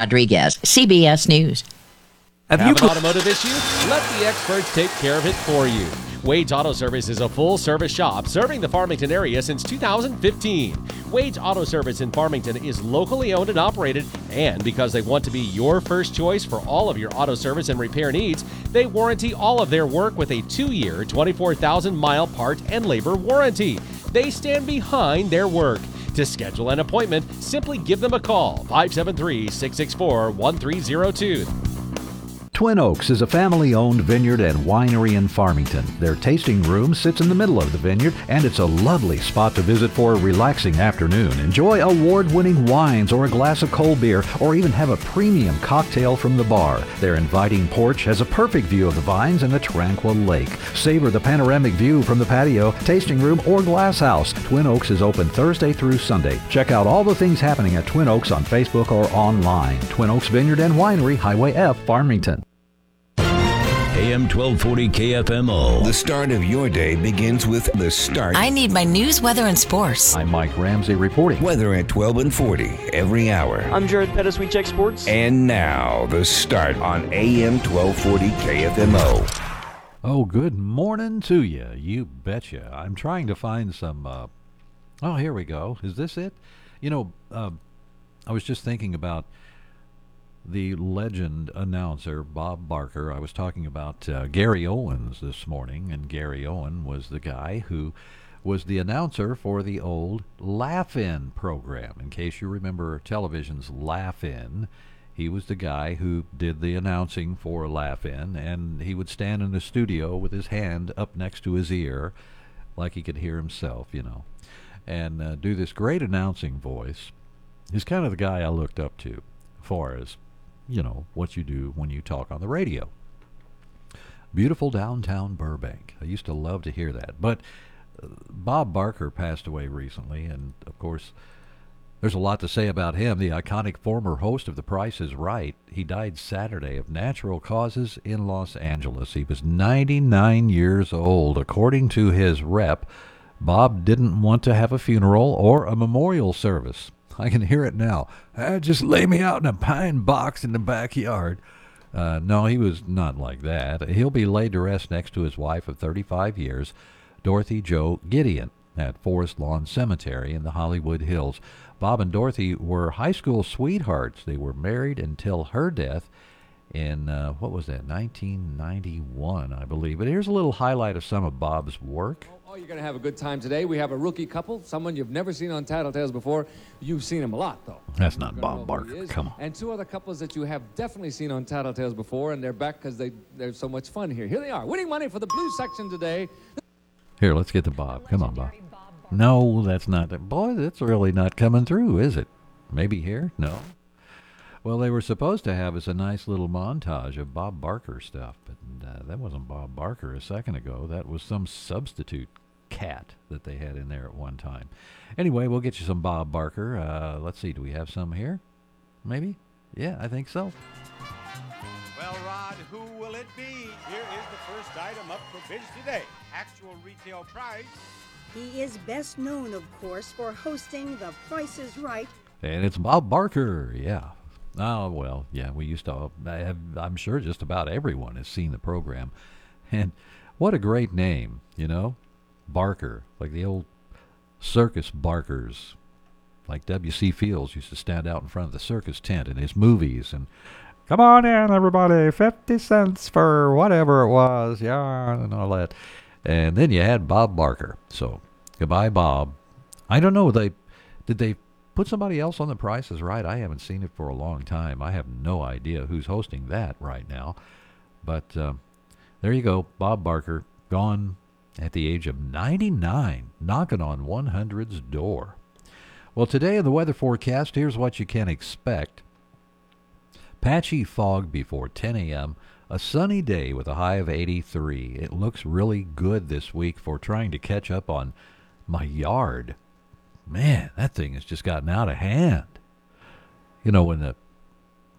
Rodriguez, CBS News. Have, Have you an automotive issue? Let the experts take care of it for you. Wade's Auto Service is a full service shop serving the Farmington area since 2015. Wade's Auto Service in Farmington is locally owned and operated, and because they want to be your first choice for all of your auto service and repair needs, they warranty all of their work with a two year, 24,000 mile part and labor warranty. They stand behind their work. To schedule an appointment, simply give them a call 573 664 1302. Twin Oaks is a family owned vineyard and winery in Farmington. Their tasting room sits in the middle of the vineyard, and it's a lovely spot to visit for a relaxing afternoon. Enjoy award winning wines or a glass of cold beer, or even have a premium cocktail from the bar. Their inviting porch has a perfect view of the vines and a tranquil lake. Savor the panoramic view from the patio, tasting room, or glass house. Twin Oaks is open Thursday through Sunday. Check out all the things happening at Twin Oaks on Facebook or online. Twin Oaks Vineyard and Winery, Highway F, Farmington. AM 1240 KFMO. The start of your day begins with the start. I need my news, weather, and sports. I'm Mike Ramsey reporting. Weather at 12 and 40 every hour. I'm Jared Pettis. We check sports. And now, the start on AM 1240 KFMO. Oh, good morning to you. You betcha. I'm trying to find some. Uh, oh, here we go. Is this it? You know, uh, I was just thinking about the legend announcer Bob Barker. I was talking about uh, Gary Owens this morning, and Gary Owen was the guy who was the announcer for the old Laugh In program. In case you remember television's Laugh In, he was the guy who did the announcing for Laugh In, and he would stand in the studio with his hand up next to his ear, like he could hear himself, you know, and uh, do this great announcing voice. He's kind of the guy I looked up to, far as you know, what you do when you talk on the radio. Beautiful downtown Burbank. I used to love to hear that. But uh, Bob Barker passed away recently, and of course, there's a lot to say about him. The iconic former host of The Price is Right. He died Saturday of natural causes in Los Angeles. He was 99 years old. According to his rep, Bob didn't want to have a funeral or a memorial service. I can hear it now. Uh, just lay me out in a pine box in the backyard. Uh, no, he was not like that. He'll be laid to rest next to his wife of 35 years, Dorothy Jo Gideon, at Forest Lawn Cemetery in the Hollywood Hills. Bob and Dorothy were high school sweethearts. They were married until her death in, uh, what was that, 1991, I believe. But here's a little highlight of some of Bob's work. Oh, you're going to have a good time today. We have a rookie couple, someone you've never seen on Tattletales before. You've seen him a lot, though. That's not Bob know Barker. Come on. And two other couples that you have definitely seen on Tattletales before, and they're back because they, they're so much fun here. Here they are, winning money for the blue section today. Here, let's get to Bob. Come on, Bob. No, that's not. Boy, that's really not coming through, is it? Maybe here? No. Well, they were supposed to have us a nice little montage of Bob Barker stuff, but uh, that wasn't Bob Barker a second ago. That was some substitute cat that they had in there at one time. Anyway, we'll get you some Bob Barker. Uh, let's see, do we have some here? Maybe? Yeah, I think so. Well, Rod, who will it be? Here is the first item up for bids today. Actual retail price. He is best known, of course, for hosting The Price is Right. And it's Bob Barker, yeah. Oh, well, yeah, we used to, I have, I'm sure just about everyone has seen the program. And what a great name, you know? Barker, like the old circus barkers. Like W.C. Fields used to stand out in front of the circus tent in his movies and, come on in, everybody, 50 cents for whatever it was, yeah, and all that. And then you had Bob Barker. So, goodbye, Bob. I don't know, they, did they put somebody else on the price is right? I haven't seen it for a long time. I have no idea who's hosting that right now. But uh, there you go, Bob Barker, gone at the age of 99, knocking on 100's door. Well, today in the weather forecast, here's what you can expect. Patchy fog before 10 a.m., a sunny day with a high of 83. It looks really good this week for trying to catch up on my yard. Man, that thing has just gotten out of hand. You know, when the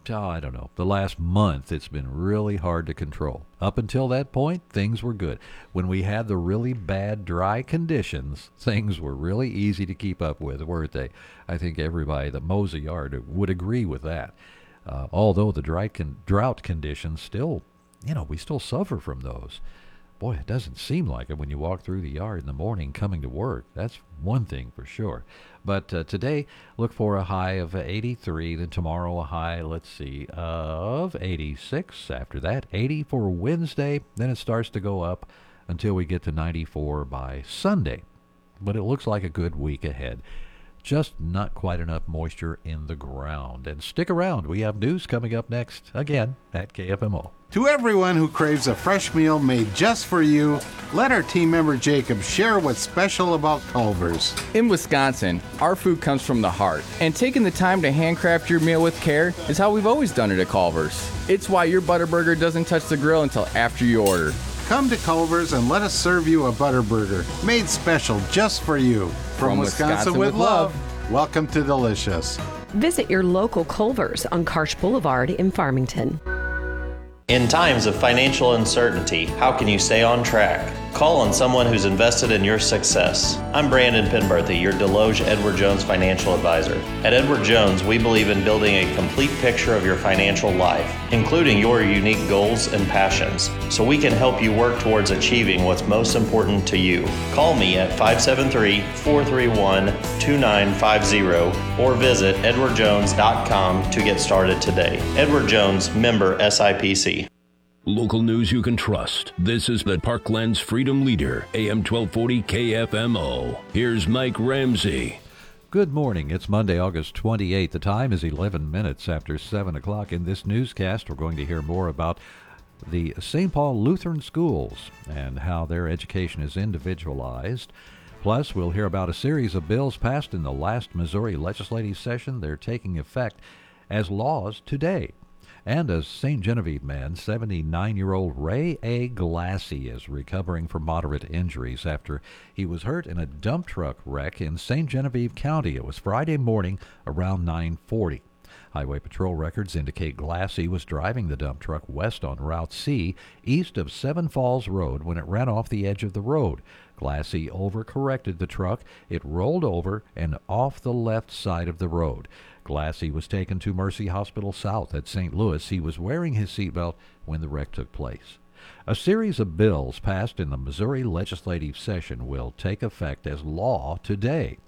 oh, I don't know, the last month it's been really hard to control. Up until that point, things were good. When we had the really bad dry conditions, things were really easy to keep up with, weren't they? I think everybody that mows a yard would agree with that. Uh, although the dry con- drought conditions still, you know, we still suffer from those. Boy, it doesn't seem like it when you walk through the yard in the morning coming to work. That's one thing for sure. But uh, today, look for a high of 83. Then tomorrow, a high, let's see, of 86. After that, 80 for Wednesday. Then it starts to go up until we get to 94 by Sunday. But it looks like a good week ahead. Just not quite enough moisture in the ground. And stick around. We have news coming up next, again, at KFMO. To everyone who craves a fresh meal made just for you, let our team member Jacob share what's special about Culver's. In Wisconsin, our food comes from the heart, and taking the time to handcraft your meal with care is how we've always done it at Culver's. It's why your Butterburger doesn't touch the grill until after you order. Come to Culver's and let us serve you a Butterburger made special just for you. From, From Wisconsin, Wisconsin with, with love, love. welcome to Delicious. Visit your local Culver's on Karsch Boulevard in Farmington. In times of financial uncertainty, how can you stay on track? Call on someone who's invested in your success. I'm Brandon Penberthy, your Desloge Edward Jones financial advisor. At Edward Jones, we believe in building a complete picture of your financial life, including your unique goals and passions, so we can help you work towards achieving what's most important to you. Call me at 573 431 2950 or visit edwardjones.com to get started today. Edward Jones, member SIPC. Local news you can trust. This is the Parkland's Freedom Leader, AM 1240 KFMO. Here's Mike Ramsey. Good morning. It's Monday, August 28th. The time is 11 minutes after 7 o'clock. In this newscast, we're going to hear more about the St. Paul Lutheran Schools and how their education is individualized. Plus, we'll hear about a series of bills passed in the last Missouri legislative session. They're taking effect as laws today. And a St. Genevieve man, 79 year old Ray A. Glassy, is recovering from moderate injuries after he was hurt in a dump truck wreck in St. Genevieve County. It was Friday morning around 940. Highway Patrol records indicate Glassy was driving the dump truck west on Route C, east of Seven Falls Road, when it ran off the edge of the road. Glassy overcorrected the truck. It rolled over and off the left side of the road. Glassy was taken to Mercy Hospital South at St. Louis. He was wearing his seatbelt when the wreck took place. A series of bills passed in the Missouri legislative session will take effect as law today.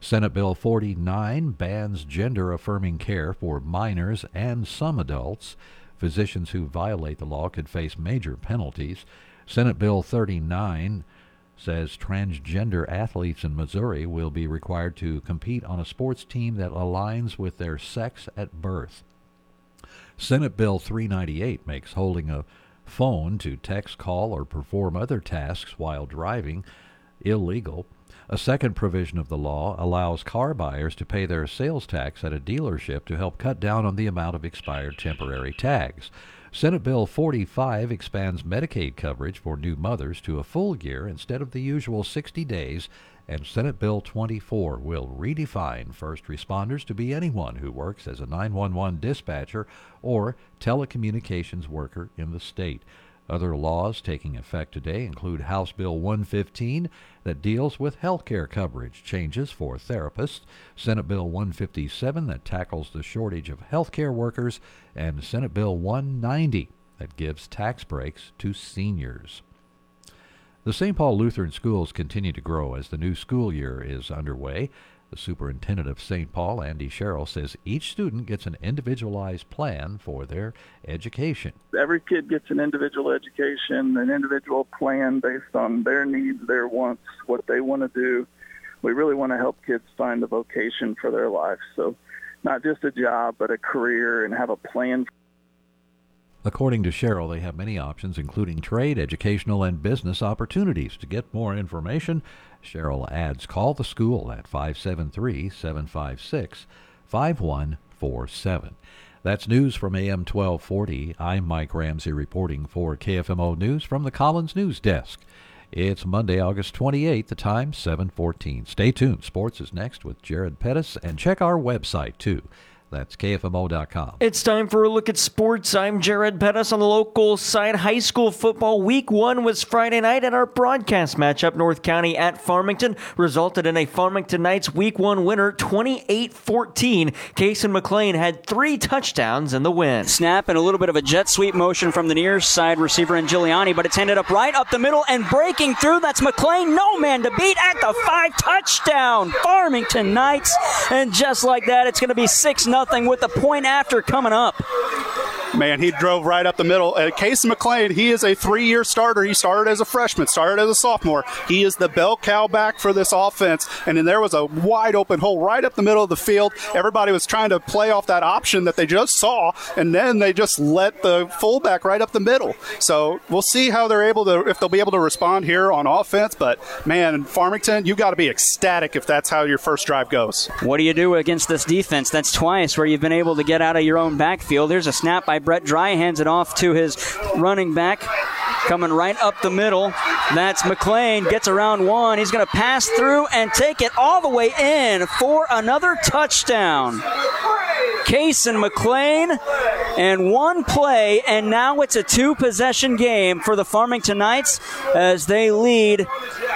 Senate Bill 49 bans gender affirming care for minors and some adults. Physicians who violate the law could face major penalties. Senate Bill 39 says transgender athletes in Missouri will be required to compete on a sports team that aligns with their sex at birth. Senate Bill 398 makes holding a phone to text, call, or perform other tasks while driving illegal. A second provision of the law allows car buyers to pay their sales tax at a dealership to help cut down on the amount of expired temporary tags. Senate Bill 45 expands Medicaid coverage for new mothers to a full year instead of the usual 60 days, and Senate Bill 24 will redefine first responders to be anyone who works as a 911 dispatcher or telecommunications worker in the state. Other laws taking effect today include House Bill 115 that deals with health care coverage changes for therapists, Senate Bill 157 that tackles the shortage of health care workers, and Senate Bill 190 that gives tax breaks to seniors. The St. Paul Lutheran schools continue to grow as the new school year is underway. The superintendent of St. Paul, Andy Sherrill, says each student gets an individualized plan for their education. Every kid gets an individual education, an individual plan based on their needs, their wants, what they want to do. We really want to help kids find a vocation for their life. So, not just a job, but a career and have a plan. According to Sherrill, they have many options, including trade, educational, and business opportunities. To get more information, Sherrill adds call the school at 573 756 5147. That's news from AM 1240. I'm Mike Ramsey reporting for KFMO News from the Collins News Desk. It's Monday, August 28th, the time 714. Stay tuned. Sports is next with Jared Pettis, and check our website too That's KFMO.com. It's time for a look at sports. I'm Jared Pettis on the local side. High school football week one was Friday night, and our broadcast matchup, North County at Farmington, resulted in a Farmington Knights week one winner, 28 14. Kason McLean had three touchdowns in the win. Snap and a little bit of a jet sweep motion from the near side receiver in Giuliani, but it's ended up right up the middle and breaking through. That's McLean, no man to beat at the five touchdown. Farmington Knights. And just like that, it's going to be 6 0 nothing with the point after coming up. Man, he drove right up the middle. And Case McLean, he is a three-year starter. He started as a freshman, started as a sophomore. He is the bell cow back for this offense. And then there was a wide open hole right up the middle of the field. Everybody was trying to play off that option that they just saw, and then they just let the fullback right up the middle. So we'll see how they're able to, if they'll be able to respond here on offense. But man, Farmington, you got to be ecstatic if that's how your first drive goes. What do you do against this defense? That's twice where you've been able to get out of your own backfield. There's a snap by Brett Dry hands it off to his running back. Coming right up the middle. That's McLean. Gets around one. He's going to pass through and take it all the way in for another touchdown. Case and McLean, and one play, and now it's a two possession game for the Farmington Knights as they lead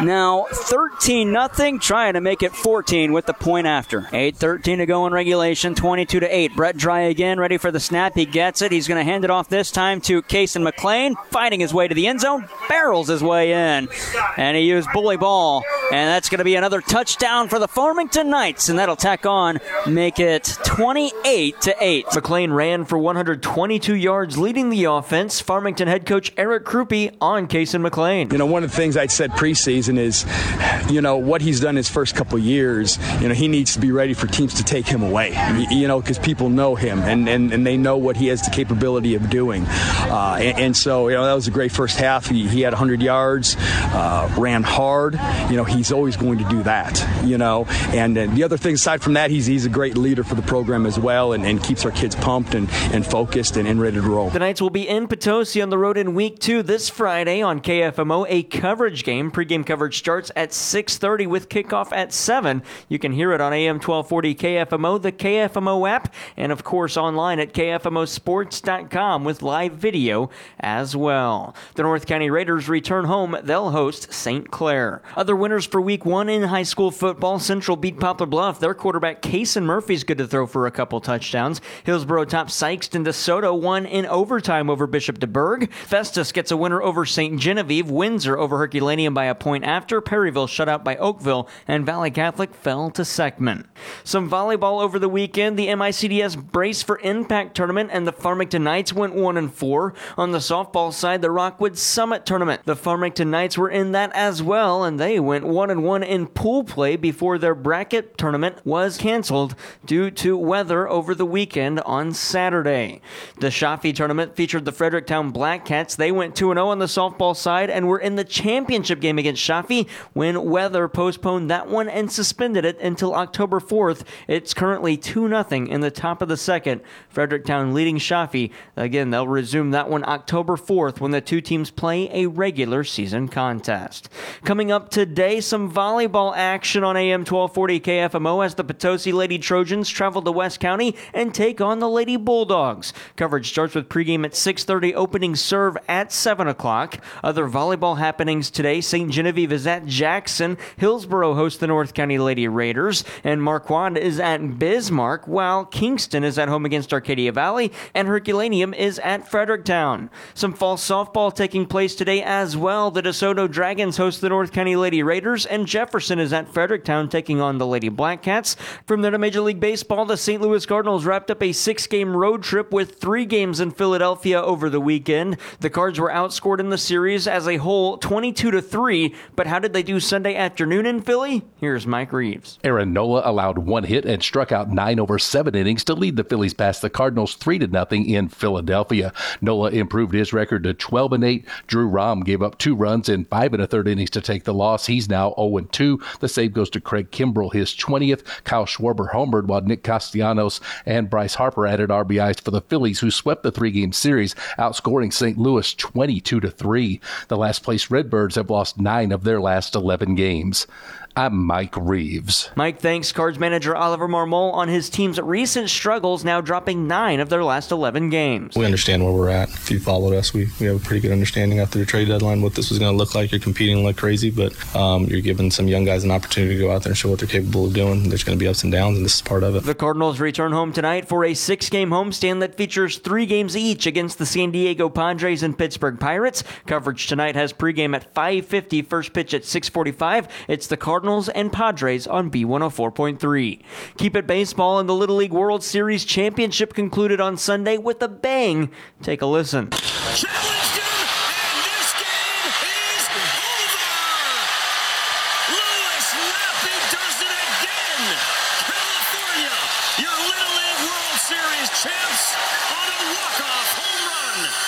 now 13 0, trying to make it 14 with the point after. 8 13 to go in regulation, 22 to 8. Brett Dry again, ready for the snap. He gets it. He's going to hand it off this time to Case McLean, fighting his way to the end zone, barrels his way in, and he used bully ball, and that's going to be another touchdown for the Farmington Knights, and that'll tack on, make it 28 to 8. McLean ran for 122 yards, leading the offense. Farmington head coach Eric Krupe on Case McLean. You know, one of the things I said preseason is, you know, what he's done his first couple years, you know, he needs to be ready for teams to take him away, you know, because people know him and, and, and they know what he has the capability of doing. Uh, and, and, so, you know, that was a great first half. He, he had 100 yards, uh, ran hard. You know, he's always going to do that, you know. And uh, the other thing, aside from that, he's, he's a great leader for the program as well and, and keeps our kids pumped and, and focused and, and ready to roll. The Knights will be in Potosi on the road in week two this Friday on KFMO, a coverage game. Pregame coverage starts at 6.30 with kickoff at 7. You can hear it on AM 1240 KFMO, the KFMO app, and of course online at KFMOsports.com with live video as well. The North County Raiders return home. They'll host St. Clair. Other winners for week one in high school football, Central beat Poplar Bluff. Their quarterback, Kason Murphy's good to throw for a couple touchdowns. Hillsboro tops Sikeston DeSoto won in overtime over Bishop DuBourg. Festus gets a winner over St. Genevieve. Windsor over Herculaneum by a point after. Perryville shut out by Oakville. And Valley Catholic fell to Seckman. Some volleyball over the weekend. The MICDS Brace for Impact tournament and the Farmington Knights went 1 and 4. On the softball side, the Rockwood Summit tournament. The Farmington Knights were in that as well, and they went 1 and 1 in pool play before their bracket tournament was canceled due to weather over the weekend on Saturday. The Shafi tournament featured the Fredericktown Black Cats. They went 2 0 on the softball side and were in the championship game against Shafi when weather postponed that one and suspended it until October 4th. It's currently 2 0 in the top of the second. Fredericktown leading Shafi. Again, they'll resume that one October 4th when the two teams play a regular season contest. Coming up today, some volleyball action on AM 1240 KFMO as the Potosi Lady Trojans travel to West County and take on the Lady Bulldogs. Coverage starts with pregame at 6:30, opening serve at 7 o'clock. Other volleyball happenings today: St. Genevieve is at Jackson, Hillsboro hosts the North County Lady Raiders, and Marquand is at Bismarck, while Kingston is at home against Arcadia Valley, and Herculaneum is at Fredericktown. Some fall softball taking place today as well. The DeSoto Dragons host the North County Lady Raiders, and Jefferson is at Fredericktown taking on the Lady Blackcats. From there to Major League Baseball, the St. Louis Cardinals wrapped up a six game road trip with three games in Philadelphia over the weekend. The Cards were outscored in the series as a whole 22 to 3, but how did they do Sunday afternoon in Philly? Here's Mike Reeves. Aaron Nola allowed one hit and struck out nine over seven innings to lead the Phillies past the Cardinals 3 to nothing in Philadelphia. Nola improved his record to 12 and 8. Drew Rom gave up two runs in five and a third innings to take the loss. He's now 0 and 2. The save goes to Craig Kimbrel, his 20th. Kyle Schwarber homered while Nick Castellanos and Bryce Harper added RBIs for the Phillies, who swept the three game series, outscoring St. Louis 22 to 3. The last place Redbirds have lost nine of their last 11 games. I'm Mike Reeves. Mike thanks Cards manager Oliver Marmol on his team's recent struggles, now dropping nine of their last 11 games. We understand where we're at. If you followed us, we, we have a pretty good understanding after the trade deadline what this was going to look like. You're competing like crazy, but um, you're giving some young guys an opportunity to go out there and show what they're capable of doing. There's going to be ups and downs, and this is part of it. The Cardinals return home tonight for a six game homestand that features three games each against the San Diego Padres and Pittsburgh Pirates. Coverage tonight has pregame at 5.50, first pitch at 6.45. It's the Cardinals and Padres on B104.3. Keep it baseball and the Little League World Series Championship concluded on Sunday with a bang. Take a listen.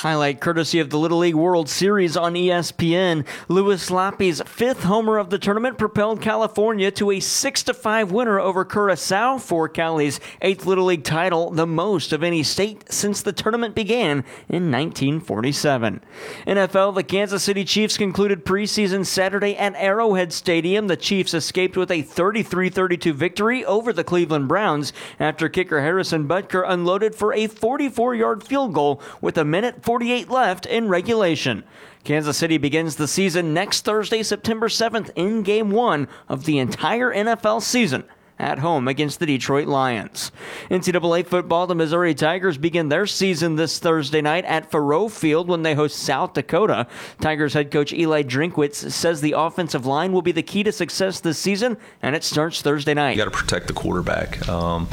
Highlight courtesy of the Little League World Series on ESPN. Louis Lappe's fifth homer of the tournament propelled California to a 6 5 winner over Curacao for Cali's eighth Little League title, the most of any state since the tournament began in 1947. NFL, the Kansas City Chiefs concluded preseason Saturday at Arrowhead Stadium. The Chiefs escaped with a 33 32 victory over the Cleveland Browns after kicker Harrison Butker unloaded for a 44 yard field goal with a minute 48 left in regulation. Kansas City begins the season next Thursday, September 7th, in game one of the entire NFL season at home against the Detroit Lions. NCAA football, the Missouri Tigers begin their season this Thursday night at Faurot Field when they host South Dakota. Tigers head coach Eli Drinkwitz says the offensive line will be the key to success this season, and it starts Thursday night. You got to protect the quarterback. Um,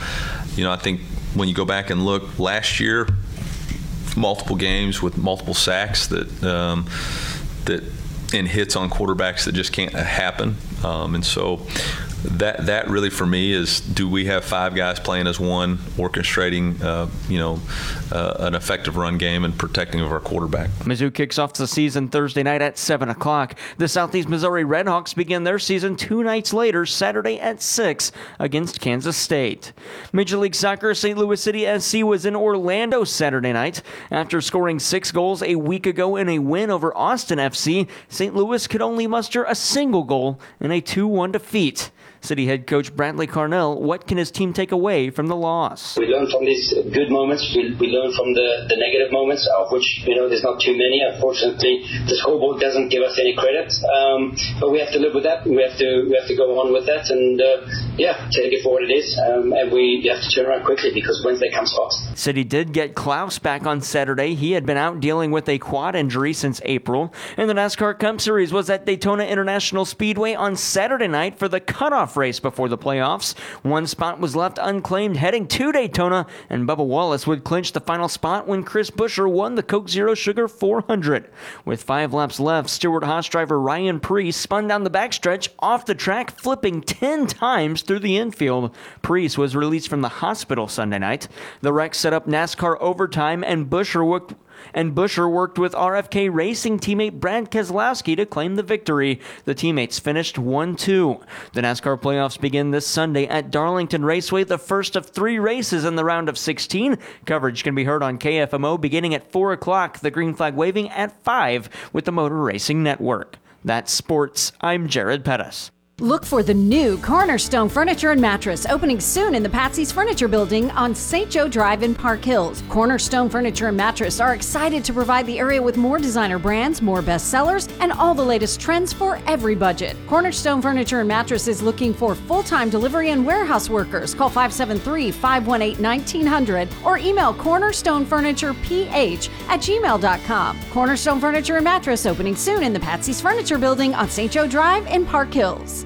you know, I think when you go back and look last year, multiple games with multiple sacks that um, that and hits on quarterbacks that just can't happen. Um, and so that that really for me is do we have five guys playing as one, orchestrating uh, you know uh, an effective run game and protecting of our quarterback. Mizzou kicks off the season Thursday night at 7 o'clock. The Southeast Missouri Redhawks begin their season two nights later, Saturday at 6 against Kansas State. Major League Soccer St. Louis City SC was in Orlando Saturday night. After scoring six goals a week ago in a win over Austin FC, St. Louis could only muster a single goal in a 2 1 defeat. City head coach Bradley Carnell, what can his team take away from the loss? We learn from these good moments. We, we learn from the, the negative moments, of which you know there's not too many. Unfortunately, the scoreboard doesn't give us any credit, um, but we have to live with that. We have to we have to go on with that, and uh, yeah, take it for what it is. Um, and we have to turn around quickly because Wednesday comes fast. City did get Klauss back on Saturday. He had been out dealing with a quad injury since April. And the NASCAR Cup Series was at Daytona International Speedway on Saturday night for the cutoff race before the playoffs. One spot was left unclaimed heading to Daytona, and Bubba Wallace would clinch the final spot when Chris Buescher won the Coke Zero Sugar 400. With five laps left, Stewart Haas driver Ryan Preece spun down the backstretch off the track, flipping 10 times through the infield. Preece was released from the hospital Sunday night. The wreck set up NASCAR overtime, and Buescher worked and Buescher worked with RFK Racing teammate Brad Keselowski to claim the victory. The teammates finished 1 2. The NASCAR playoffs begin this Sunday at Darlington Raceway, the first of three races in the round of 16. Coverage can be heard on KFMO beginning at 4 o'clock, the green flag waving at 5 with the Motor Racing Network. That's sports. I'm Jared Pettis. Look for the new Cornerstone Furniture and Mattress opening soon in the Patsy's Furniture Building on St. Joe Drive in Park Hills. Cornerstone Furniture and Mattress are excited to provide the area with more designer brands, more bestsellers, and all the latest trends for every budget. Cornerstone Furniture and Mattress is looking for full time delivery and warehouse workers. Call 573 518 1900 or email cornerstonefurnitureph at gmail.com. Cornerstone Furniture and Mattress opening soon in the Patsy's Furniture Building on St. Joe Drive in Park Hills.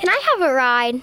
can I have a ride?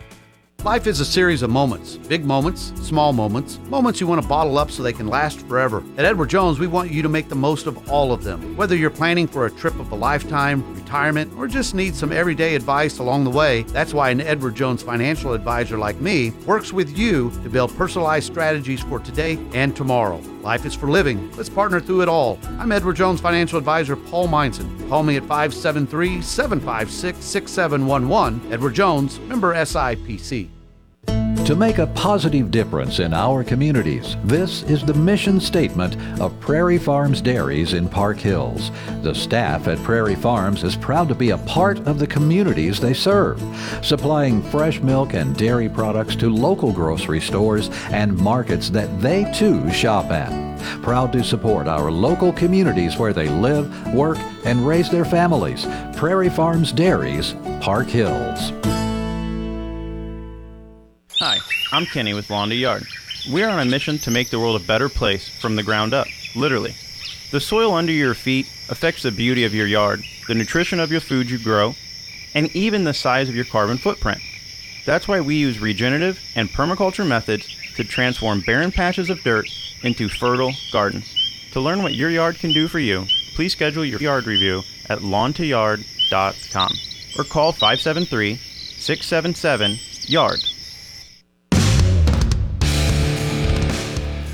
Life is a series of moments big moments, small moments, moments you want to bottle up so they can last forever. At Edward Jones, we want you to make the most of all of them. Whether you're planning for a trip of a lifetime, retirement, or just need some everyday advice along the way, that's why an Edward Jones financial advisor like me works with you to build personalized strategies for today and tomorrow. Life is for living. Let's partner through it all. I'm Edward Jones financial advisor Paul Meinson. Call me at 573 756 6711. Edward Jones, member SIPC. To make a positive difference in our communities, this is the mission statement of Prairie Farms Dairies in Park Hills. The staff at Prairie Farms is proud to be a part of the communities they serve, supplying fresh milk and dairy products to local grocery stores and markets that they too shop at. Proud to support our local communities where they live, work, and raise their families. Prairie Farms Dairies, Park Hills. I'm Kenny with Lawn to Yard. We are on a mission to make the world a better place from the ground up, literally. The soil under your feet affects the beauty of your yard, the nutrition of your food you grow, and even the size of your carbon footprint. That's why we use regenerative and permaculture methods to transform barren patches of dirt into fertile gardens. To learn what your yard can do for you, please schedule your yard review at lawntoyard.com or call 573 677 YARD.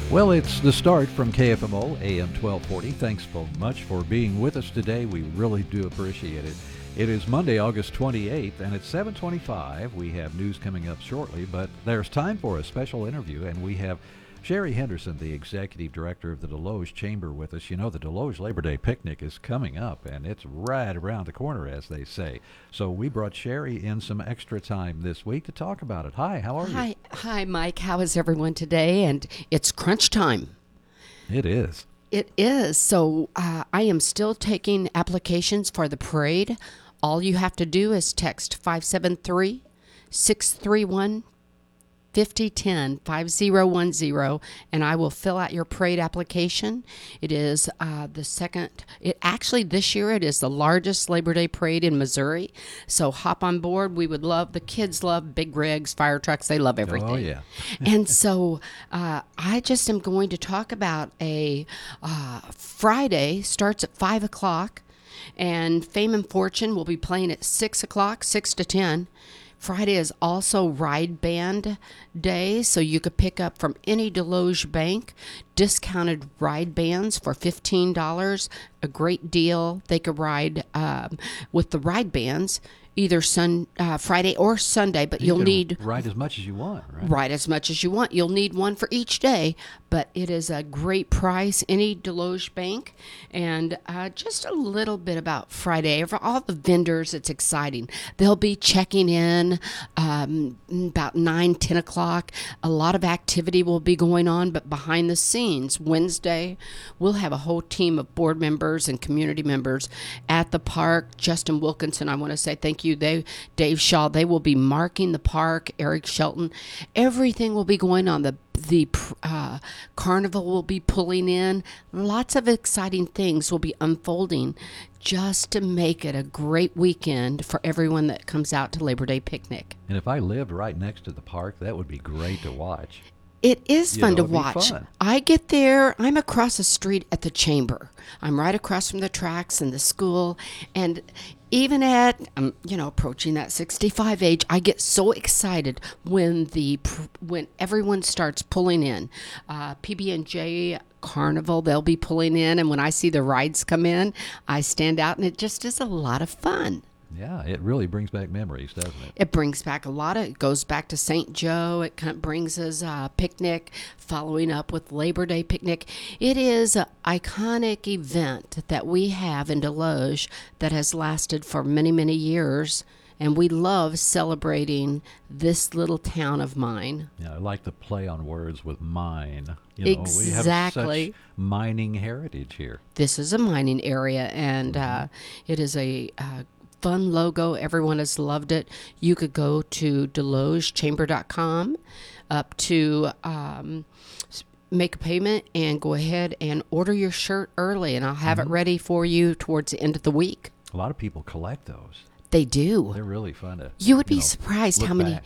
Well, it's the start from KFMO AM 1240. Thanks so much for being with us today. We really do appreciate it. It is Monday, August 28th, and it's 7:25. We have news coming up shortly, but there's time for a special interview, and we have Sherry Henderson, the executive director of the Desloge Chamber, with us. You know, the Desloge Labor Day picnic is coming up, and it's right around the corner, as they say. So we brought Sherry in some extra time this week to talk about it. Hi, how are you? Hi, hi, Mike. How is everyone today? And it's crunch time. It is. It is. So uh, I am still taking applications for the parade. All you have to do is text 573 631 5010 5010 and I will fill out your parade application. It is uh, the second, it actually this year it is the largest Labor Day parade in Missouri. So hop on board. We would love, the kids love big rigs, fire trucks, they love everything. Oh, yeah. and so uh, I just am going to talk about a uh, Friday, starts at 5 o'clock, and Fame and Fortune will be playing at 6 o'clock, 6 to 10. Friday is also Ride Band Day, so you could pick up from any Desloge bank discounted ride bands for $15. A great deal. They could ride um, with the ride bands either sun uh, Friday or Sunday, but You you'll can need write as much as you want, right? Ride as much as you want. You'll need one for each day, but it is a great price. Any Desloge bank, and uh, just a little bit about Friday. For all the vendors, it's exciting. They'll be checking in um, about nine, ten o'clock. A lot of activity will be going on, but behind the scenes, Wednesday, we'll have a whole team of board members and community members at the park. Justin Wilkinson, I want to say thank you. They, Dave Shaw, they will be marking the park. Eric Shelton, everything will be going on. The the uh, carnival will be pulling in. Lots of exciting things will be unfolding just to make it a great weekend for everyone that comes out to Labor Day picnic. And if I lived right next to the park, that would be great to watch. It is You fun know, to watch. fun. I get there, I'm across the street at the chamber. I'm right across from the tracks and the school. And even at, um, you know, approaching that 65 age, I get so excited when the when everyone starts pulling in. Uh, PB&J Carnival, they'll be pulling in. And when I see the rides come in, I stand out and it just is a lot of fun. Yeah, it really brings back memories, doesn't it? It brings back a lot of. It goes back to St. Joe. It kind of brings us a picnic, following up with Labor Day picnic. It is an iconic event that we have in Desloge that has lasted for many, many years, and we love celebrating this little town of mine. Yeah, I like the play on words with mine. You know, we have Exactly. mining heritage here. This is a mining area, and uh, it is a uh, fun logo. Everyone has loved it. You could go to delogechamber.com up to um, make a payment and go ahead and order your shirt early, and I'll have it ready for you towards the end of the week. A lot of people collect those. They do. They're really fun to. You would be know, surprised how many.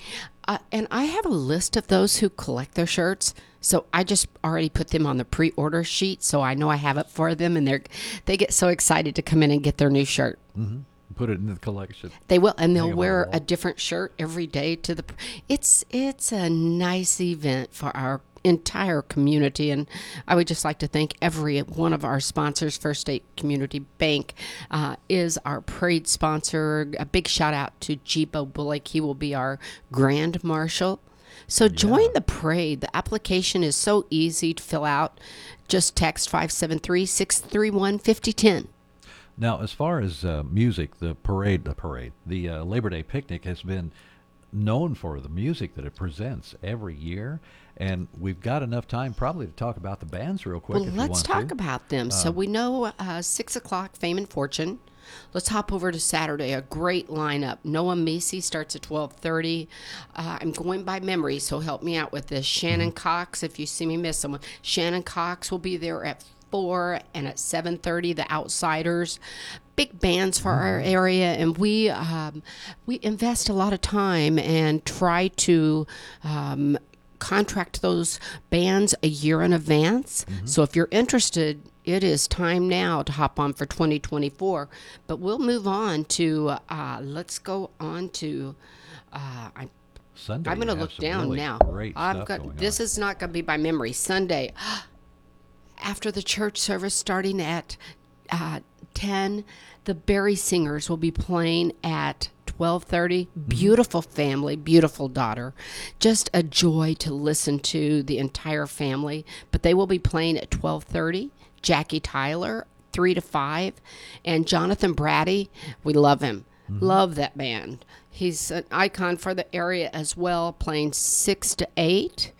Uh, and I have a list of those who collect their shirts. So I just already put them on the pre-order sheet, so I know I have it for them, and they're they get so excited to come in and get their new shirt. hmm Put it in the collection. They will, and they'll wear a different shirt every day to the. It's it's a nice event for our entire community, and I would just like to thank every one of our sponsors. First State Community Bank uh, is our parade sponsor. A big shout out to Jeepo Bullock. He will be our grand marshal. So join the parade. The application is so easy to fill out. Just text 573 631 5010. Now, as far as uh, music, the parade, the parade, the uh, Labor Day picnic has been known for the music that it presents every year, and we've got enough time probably to talk about the bands real quick. Well, if you let's talk to. about them. so Uh, we know uh, six o'clock, Fame and Fortune. Let's hop over to Saturday. A great lineup. Noah Macy starts at twelve thirty. Uh, I'm going by memory, so help me out with this. Shannon Mm-hmm. Cox, if you see me miss someone, Shannon Cox will be there at four and at seven thirty. The Outsiders, big bands for our Mm-hmm. area, and we um, we invest a lot of time and try to. Um, contract those bands a year in advance. So if you're interested, it is time now to hop on for 2024. But we'll move on to, uh, let's go on to, uh, I, Sunday. I'm going to look down really now. I've got this is not going to be by memory. Sunday, after the church service starting at uh, 10, the Berry Singers will be playing at 12:30. Beautiful family, beautiful daughter. Just a joy to listen to the entire family, but they will be playing at 12:30. Jackie Tyler 3 to 5 and Jonathan Brady, we love him. Love that band. He's an icon for the area as well, playing 6 to 8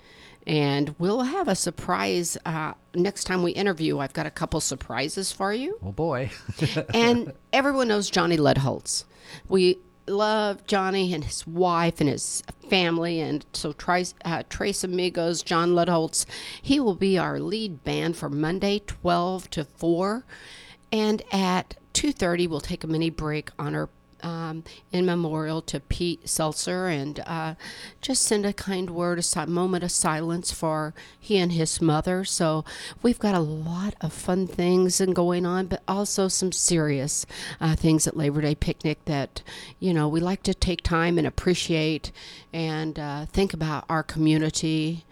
and we'll have a surprise uh, next time we interview. I've got a couple surprises for you. Oh boy! and everyone knows Johnny Ledholtz. We love Johnny and his wife and his family, and so Trace, uh, Trace Amigos, John Ledholtz, he will be our lead band for Monday, twelve to four, and at two thirty we'll take a mini break on our. Um, in memorial to Pete Seltzer, and uh, just send a kind word, a si- moment of silence for he and his mother. So we've got a lot of fun things and going on, but also some serious uh, things at Labor Day picnic that you know we like to take time and appreciate and uh, think about our community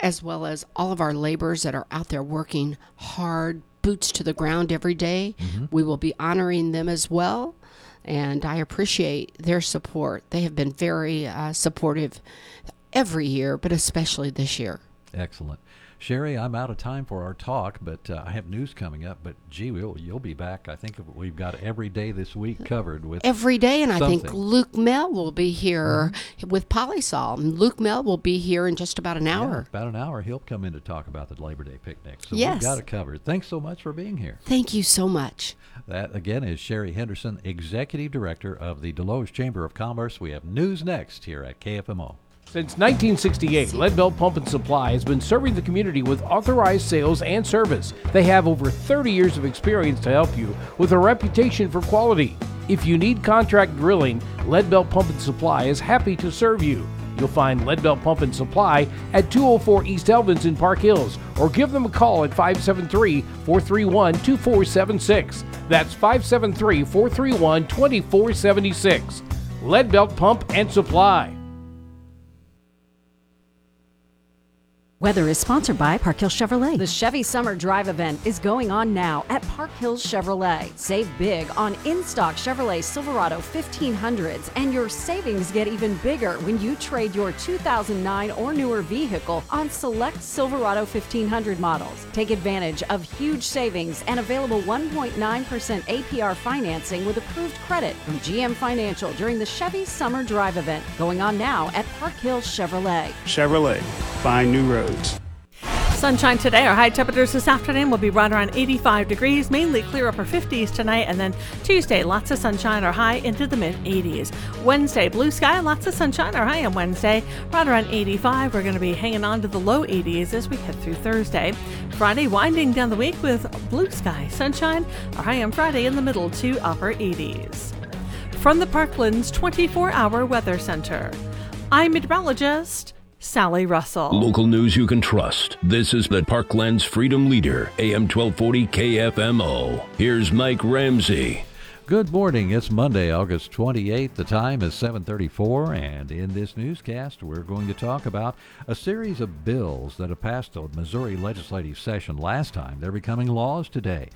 as well as all of our laborers that are out there working hard, boots to the ground every day. We will be honoring them as well. And I appreciate their support. They have been very uh, supportive every year, but especially this year. Excellent. Sherry, I'm out of time for our talk, but uh, I have news coming up. But gee, we'll, you'll be back. I think we've got every day this week covered with Every day, and I think. Luke Mel will be here with Polysol. Luke Mel will be here in just about an Yeah, hour. about an hour, he'll come in to talk about the Labor Day picnic. So Yes. we've got it covered. Thanks so much for being here. Thank you so much. That again is Sherry Henderson, Executive Director of the Desloge Chamber of Commerce. We have news next here at KFMO. Since 1968, Leadbelt Pump and Supply has been serving the community with authorized sales and service. They have over 30 years of experience to help you with a reputation for quality. If you need contract drilling, Leadbelt Pump and Supply is happy to serve you. You'll find Leadbelt Pump and Supply at 204 East Elvins in Park Hills or give them a call at 573 431 2476. That's 573 431 2476. Leadbelt Pump and Supply. Weather is sponsored by Park Hills Chevrolet. The Chevy Summer Drive event is going on now at Park Hills Chevrolet. Save big on in stock Chevrolet Silverado 1500s, and your savings get even bigger when you trade your 2009 or newer vehicle on select Silverado 1500 models. Take advantage of huge savings and available 1.9% APR financing with approved credit from GM Financial during the Chevy Summer Drive event going on now at Park Hills Chevrolet. Chevrolet, find new roads. Sunshine today. Our high temperatures this afternoon will be right around 85 degrees, mainly clear upper 50s tonight, and then Tuesday, lots of sunshine, our high into the mid 80s. Wednesday, blue sky, lots of sunshine, our high on Wednesday, right around 85. We're going to be hanging on to the low 80s as we head through Thursday. Friday, winding down the week with blue sky, sunshine, our high on Friday in the middle to upper 80s. From the Parklands 24 hour weather center, I'm meteorologist. Sally Russell. Local news you can trust. This is the Parklands Freedom Leader, AM 1240 KFMO. Here's Mike Ramsey. Good morning. It's Monday, August 28th. The time is 7:34 and in this newscast we're going to talk about a series of bills that have passed the Missouri legislative session last time. They're becoming laws today.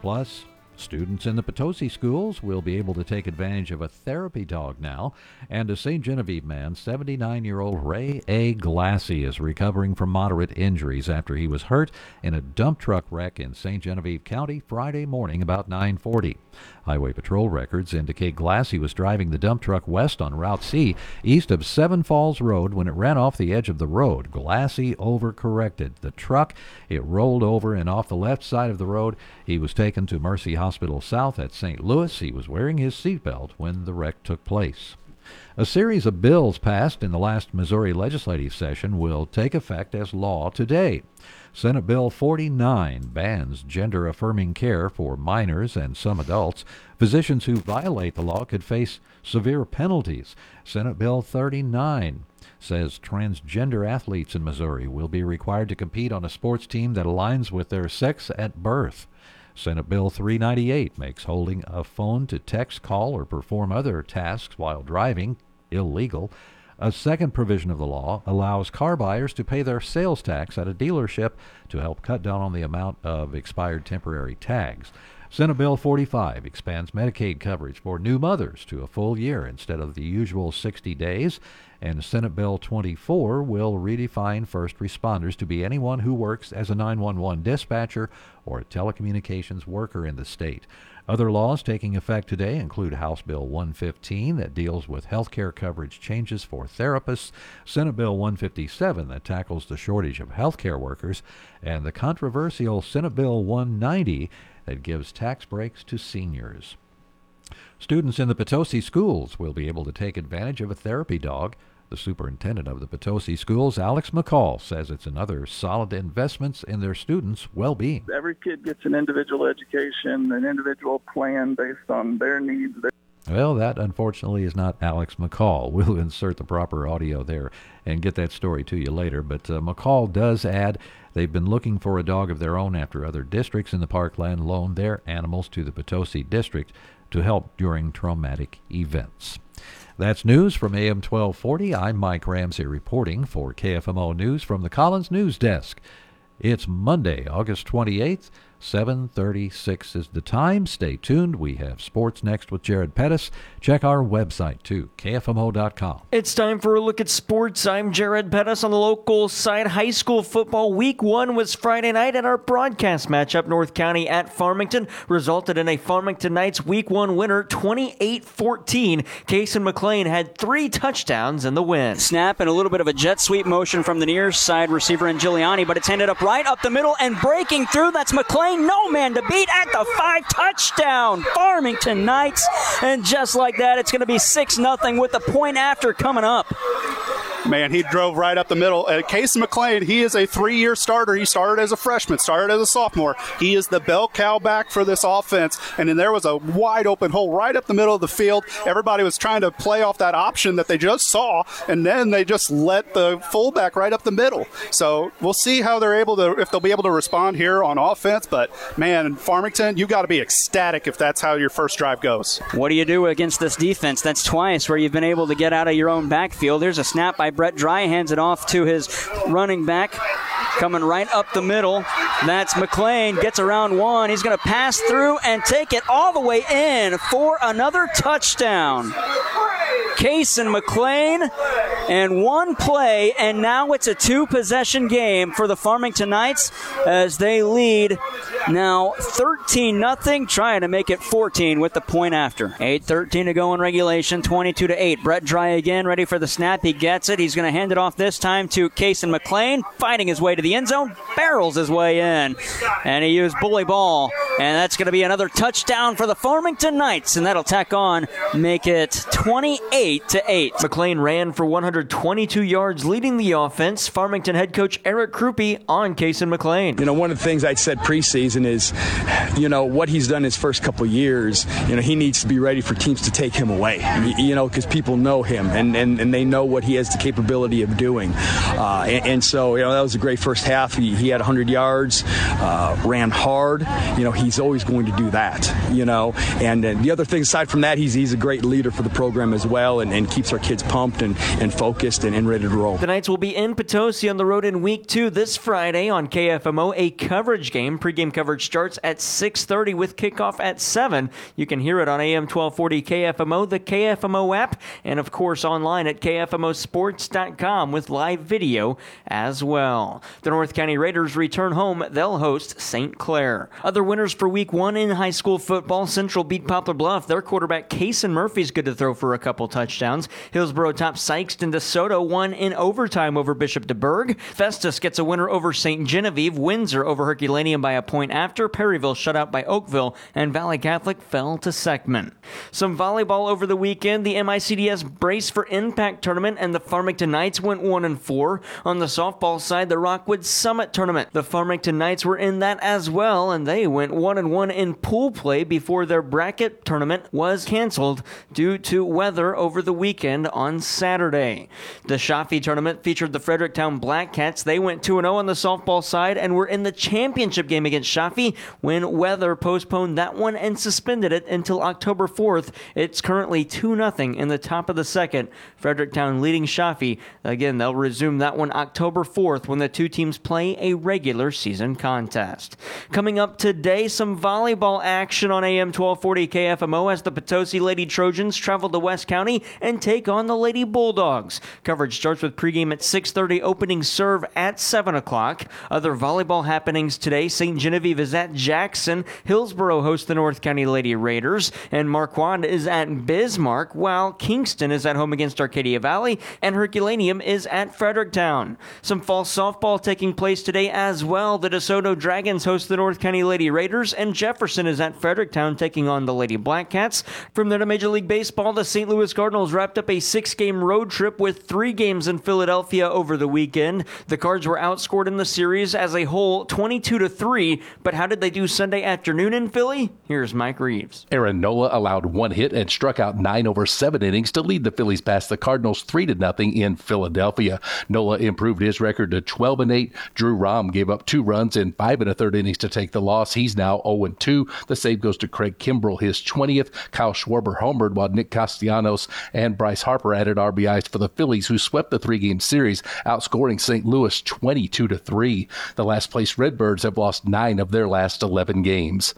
Plus, Students in the Potosi schools will be able to take advantage of a therapy dog now, and a St. Genevieve man, 79 year old Ray A. Glassy, is recovering from moderate injuries after he was hurt in a dump truck wreck in St. Genevieve County Friday morning about 940. Highway Patrol records indicate Glassy was driving the dump truck west on Route C, east of Seven Falls Road, when it ran off the edge of the road. Glassy overcorrected. The truck, it rolled over and off the left side of the road. He was taken to Mercy Hospital South at St. Louis. He was wearing his seatbelt when the wreck took place. A series of bills passed in the last Missouri legislative session will take effect as law today. Senate Bill 49 bans gender affirming care for minors and some adults. Physicians who violate the law could face severe penalties. Senate Bill 39 says transgender athletes in Missouri will be required to compete on a sports team that aligns with their sex at birth. Senate Bill 398 makes holding a phone to text, call, or perform other tasks while driving illegal. A second provision of the law allows car buyers to pay their sales tax at a dealership to help cut down on the amount of expired temporary tags. Senate Bill 45 expands Medicaid coverage for new mothers to a full year instead of the usual 60 days, and Senate Bill 24 will redefine first responders to be anyone who works as a 911 dispatcher or a telecommunications worker in the state. Other laws taking effect today include House Bill 115 that deals with health care coverage changes for therapists, Senate Bill 157 that tackles the shortage of health care workers, and the controversial Senate Bill 190 that gives tax breaks to seniors. Students in the Potosi schools will be able to take advantage of a therapy dog the superintendent of the Potosi schools, Alex McCall, says it's another solid investment in their students' well being. Every kid gets an individual education, an individual plan based on their needs. Well, that unfortunately is not Alex McCall. We'll insert the proper audio there and get that story to you later. But uh, McCall does add they've been looking for a dog of their own after other districts in the parkland loaned their animals to the Potosi district to help during traumatic events. That's news from AM 1240. I'm Mike Ramsey reporting for KFMO News from the Collins News Desk. It's Monday, August 28th. 736 is the time. Stay tuned. We have sports next with Jared Pettis. Check our website too, kfmo.com. It's time for a look at sports. I'm Jared Pettis on the local side. High school football week one was Friday night, and our broadcast matchup, North County at Farmington, resulted in a Farmington Knights week one winner, 28 14. Kason McLean had three touchdowns in the win. Snap and a little bit of a jet sweep motion from the near side receiver in Giuliani, but it's ended up right up the middle and breaking through. That's McLean no man to beat at the five touchdown Farmington Knights. And just like that, it's going to be 6 0 with the point after coming up. Man, he drove right up the middle. Uh, and Case McLean, he is a three year starter. He started as a freshman, started as a sophomore. He is the bell cow back for this offense. And then there was a wide open hole right up the middle of the field. Everybody was trying to play off that option that they just saw, and then they just let the fullback right up the middle. So we'll see how they're able to, if they'll be able to respond here on offense. But man, Farmington, you got to be ecstatic if that's how your first drive goes. What do you do against this defense? That's twice where you've been able to get out of your own backfield. There's a snap by Brett Dry hands it off to his running back. coming right up the middle. That's McLean. Gets around one. He's going to pass through and take it all the way in for another touchdown. Kason McLean, and one play, and now it's a two possession game for the Farmington Knights as they lead now 13 0, trying to make it 14 with the point after. 8 13 to go in regulation, 22 to 8. Brett Dry again, ready for the snap. He gets it. He's going to hand it off this time to Kason McLean, fighting his way to the end zone, barrels his way in, and he used bully ball, and that's going to be another touchdown for the Farmington Knights, and that'll tack on, make it 28 to 8. McLean ran for 122 yards, leading the offense. Farmington head coach Eric Krupe on Kason McLean. You know, one of the things I said preseason is, you know, what he's done his first couple years, you know, he needs to be ready for teams to take him away, you, know, because people know him and, and, and they know what he has the capability of doing. Uh, and, and, so, you know, that was a great first half. He, he had 100 yards, uh, ran hard. You know, he's always going to do that, you know. And uh, the other thing, aside from that, he's, he's a great leader for the program as well and, and keeps our kids pumped and, and focused and, and ready to roll. The Knights will be in Potosi on the road in week two this Friday on KFMO, a coverage game. Pregame coverage starts at 6.30 with kickoff at 7. You can hear it on AM 1240 KFMO, the KFMO app, and of course online at KFMOsports.com with live video as well. The North County Raiders return home. They'll host St. Clair. Other winners for week one in high school football, Central beat Poplar Bluff. Their quarterback, Cason Murphy's good to throw for a couple touchdowns. Hillsboro tops top Sikeston DeSoto won in overtime over Bishop DuBourg. Festus gets a winner over St. Genevieve. Windsor over Herculaneum by a point after. Perryville shut out by Oakville. And Valley Catholic fell to Seckman. Some volleyball over the weekend. The MICDS Brace for Impact tournament and the Farmington Knights went 1 and 4. On the softball side, the Rockwood Summit tournament. The Farmington Knights were in that as well, and they went 1 and 1 in pool play before their bracket tournament was canceled due to weather over the weekend on Saturday. The Shafi tournament featured the Fredericktown Black Cats. They went 2 0 on the softball side and were in the championship game against Shafi when weather postponed that one and suspended it until October 4th. It's currently 2 0 in the top of the second. Fredericktown leading Shafi. Again, they'll resume that one October 4th when the two teams play a regular season contest. Coming up today, some volleyball action on AM 1240 KFMO as the Potosi Lady Trojans travel to West County and take on the Lady Bulldogs. Coverage starts with pregame at 6:30, opening serve at 7 o'clock. Other volleyball happenings today: St. Genevieve is at Jackson, Hillsboro hosts the North County Lady Raiders, and Marquand is at Bismarck, while Kingston is at home against Arcadia Valley, and Herculaneum is at Fredericktown. Some fall softball taking place today as well. The DeSoto Dragons host the North County Lady Raiders, and Jefferson is at Fredericktown taking on the Lady Black Cats. From there to Major League Baseball, the St. Louis Cardinals wrapped up a six game road trip with three games in Philadelphia over the weekend. The Cards were outscored in the series as a whole 22 to 3, but how did they do Sunday afternoon in Philly? Here's Mike Reeves. Aaron Nola allowed one hit and struck out nine over seven innings to lead the Phillies past the Cardinals 3 to nothing in Philadelphia. Nola improved his record to 12 and 8. Drew Rom gave up two runs in five and a third innings to take the loss. He's now 0 and 2. The save goes to Craig Kimbrel, his 20th. Kyle Schwarber homered while Nick Castellanos and Bryce Harper added RBIs for the Phillies, who swept the three game series, outscoring St. Louis 22 to 3. The last place Redbirds have lost nine of their last 11 games.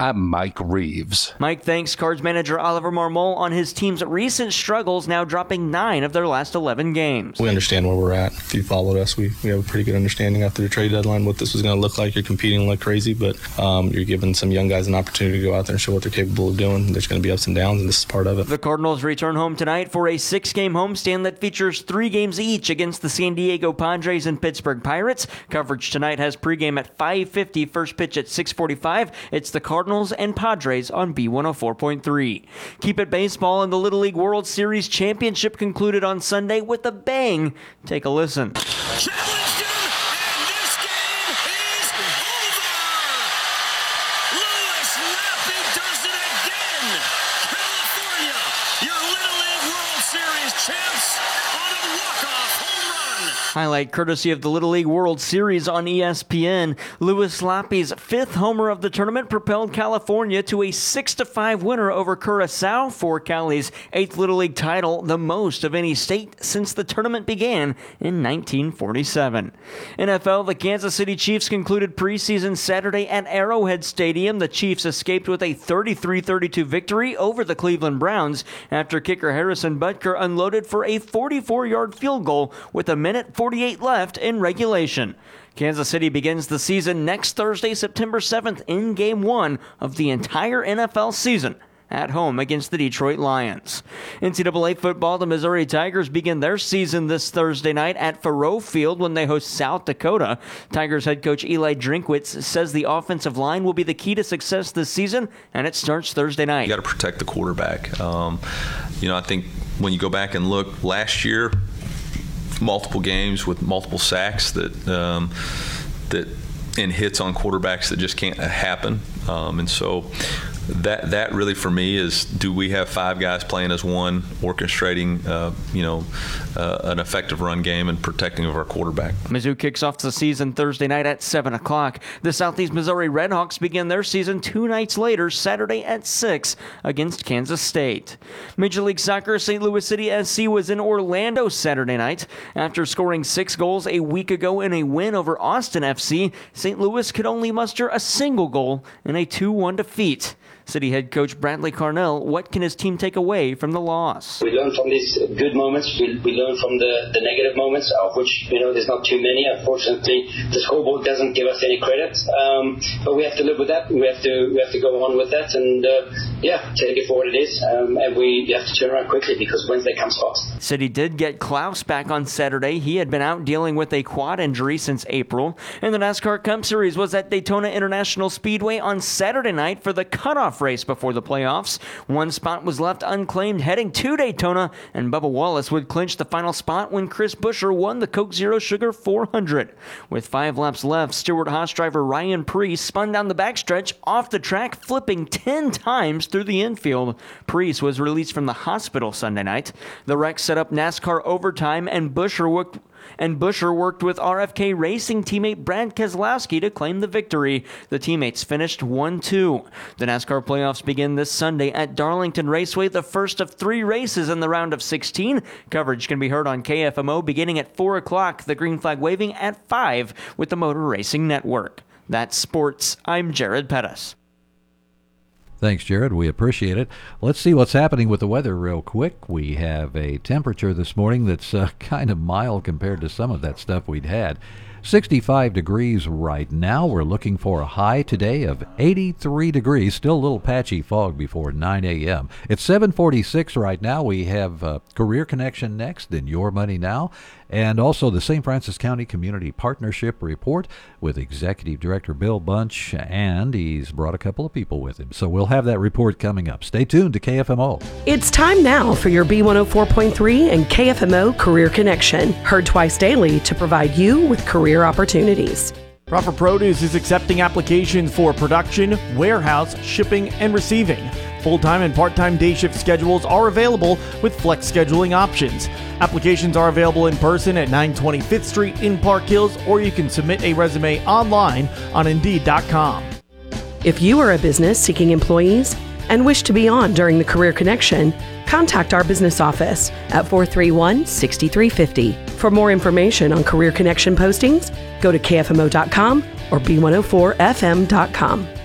I'm Mike Reeves. Mike thanks Cards manager Oliver Marmol on his team's recent struggles, now dropping nine of their last 11 games. We understand where we're at. If you followed us, we, we have a pretty good understanding after the trade deadline what this was going to look like. You're competing like crazy, but um, you're giving some young guys an opportunity to go out there and show what they're capable of doing. There's going to be ups and downs, and this is part of it. The Cardinals return home tonight for a six game homestand that features three games each against the San Diego Padres and Pittsburgh Pirates. Coverage tonight has pregame at 5:50, first pitch at 6:45. It's the Cardinals and Padres on B104.3. Keep it baseball and the Little League World Series Championship concluded on Sunday with a bang. Take a listen. Your Little League World Series champs on a walk-off home run. Highlight courtesy of the Little League World Series on ESPN. Louis Lappe's fifth homer of the tournament propelled California to a 6 5 winner over Curacao for Cali's eighth Little League title, the most of any state since the tournament began in 1947. NFL, the Kansas City Chiefs concluded preseason Saturday at Arrowhead Stadium. The Chiefs escaped with a 33 32 victory over the Cleveland Browns after kicker Harrison Butker unloaded for a 44 yard field goal with a minute 48 left in regulation. Kansas City begins the season next Thursday, September 7th, in game one of the entire NFL season at home against the Detroit Lions. NCAA football, the Missouri Tigers begin their season this Thursday night at Faurot Field when they host South Dakota. Tigers head coach Eli Drinkwitz says the offensive line will be the key to success this season, and it starts Thursday night. You got to protect the quarterback. Um, you know, I think when you go back and look last year, multiple games with multiple sacks that um, that and hits on quarterbacks that just can't happen. Um, and so that that really for me is do we have five guys playing as one, orchestrating uh, you know uh, an effective run game and protecting of our quarterback. Mizzou kicks off the season Thursday night at 7 o'clock. The Southeast Missouri Redhawks begin their season two nights later, Saturday at 6 against Kansas State. Major League Soccer St. Louis City SC was in Orlando Saturday night. After scoring six goals a week ago in a win over Austin FC, St. Louis could only muster a single goal in a 2 1 defeat. City head coach Bradley Carnell, what can his team take away from the loss? We learn from these good moments. We, we learn from the, the negative moments, of which you know there's not too many. Unfortunately, the scoreboard doesn't give us any credit, um, but we have to live with that. We have to we have to go on with that, and uh, yeah, take it for what it is. Um, and we have to turn around quickly because Wednesday comes fast. City did get Klauss back on Saturday. He had been out dealing with a quad injury since April. And the NASCAR Cup Series was at Daytona International Speedway on Saturday night for the cutoff race before the playoffs. One spot was left unclaimed heading to Daytona, and Bubba Wallace would clinch the final spot when Chris Buescher won the Coke Zero Sugar 400. With five laps left, Stewart Haas driver Ryan Preece spun down the backstretch off the track, flipping 10 times through the infield. Preece was released from the hospital Sunday night. The wreck set up NASCAR overtime, and Buescher worked and Buescher worked with RFK Racing teammate Brad Keselowski to claim the victory. The teammates finished 1 2. The NASCAR playoffs begin this Sunday at Darlington Raceway, the first of three races in the round of 16. Coverage can be heard on KFMO beginning at 4 o'clock, the green flag waving at 5 with the Motor Racing Network. That's sports. I'm Jared Pettis. Thanks, Jared. We appreciate it. Let's see what's happening with the weather real quick. We have a temperature this morning that's uh, kind of mild compared to some of that stuff we'd had. 65 degrees right now. We're looking for a high today of 83 degrees. Still a little patchy fog before 9 a.m. It's 746 right now. We have uh, Career Connection next in Your Money Now. And also the St. Francis County Community Partnership Report with Executive Director Bill Bunch. And he's brought a couple of people with him. So we'll have that report coming up. Stay tuned to KFMO. It's time now for your B104.3 and KFMO Career Connection, heard twice daily to provide you with career opportunities. Proper Produce is accepting applications for production, warehouse, shipping, and receiving. Full time and part time day shift schedules are available with flex scheduling options. Applications are available in person at 925th Street in Park Hills, or you can submit a resume online on Indeed.com. If you are a business seeking employees and wish to be on during the Career Connection, contact our business office at 431 6350. For more information on Career Connection postings, go to KFMO.com or B104FM.com.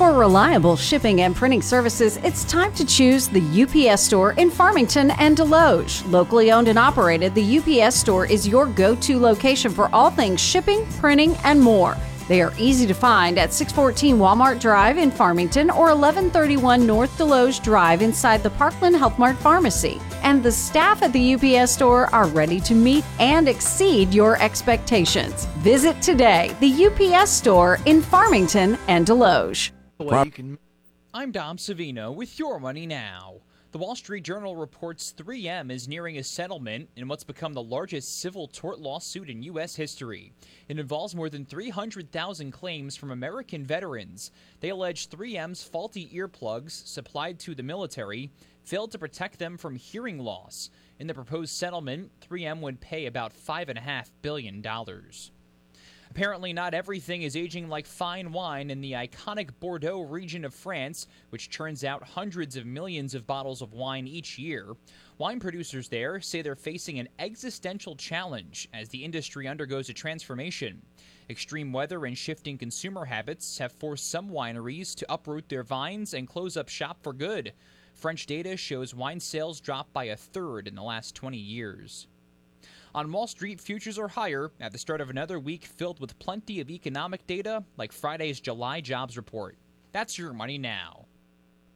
For reliable shipping and printing services, it's time to choose the UPS store in Farmington and Desloge. Locally owned and operated, the UPS store is your go to location for all things shipping, printing, and more. They are easy to find at 614 Walmart Drive in Farmington or 1131 North Desloge Drive inside the Parkland Health Mart Pharmacy. And the staff at the UPS store are ready to meet and exceed your expectations. Visit today the UPS store in Farmington and Desloge. Way you can- I'm Dom Savino with Your Money Now. The Wall Street Journal reports 3M is nearing a settlement in what's become the largest civil tort lawsuit in U.S. history. It involves more than 300,000 claims from American veterans. They allege 3M's faulty earplugs supplied to the military failed to protect them from hearing loss. In the proposed settlement, 3M would pay about $5.5 billion. Apparently, not everything is aging like fine wine in the iconic Bordeaux region of France, which churns out hundreds of millions of bottles of wine each year. Wine producers there say they're facing an existential challenge as the industry undergoes a transformation. Extreme weather and shifting consumer habits have forced some wineries to uproot their vines and close up shop for good. French data shows wine sales dropped by a third in the last 20 years. On Wall Street, futures are higher at the start of another week filled with plenty of economic data like Friday's July jobs report. That's your money now.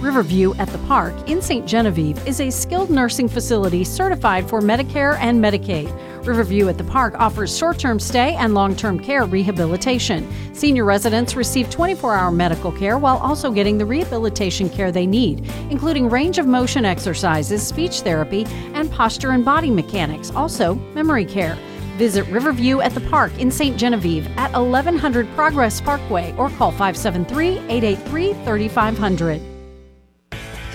Riverview at the Park in St. Genevieve is a skilled nursing facility certified for Medicare and Medicaid. Riverview at the Park offers short term stay and long term care rehabilitation. Senior residents receive 24 hour medical care while also getting the rehabilitation care they need, including range of motion exercises, speech therapy, and posture and body mechanics, also memory care. Visit Riverview at the Park in St. Genevieve at 1100 Progress Parkway or call 573 883 3500.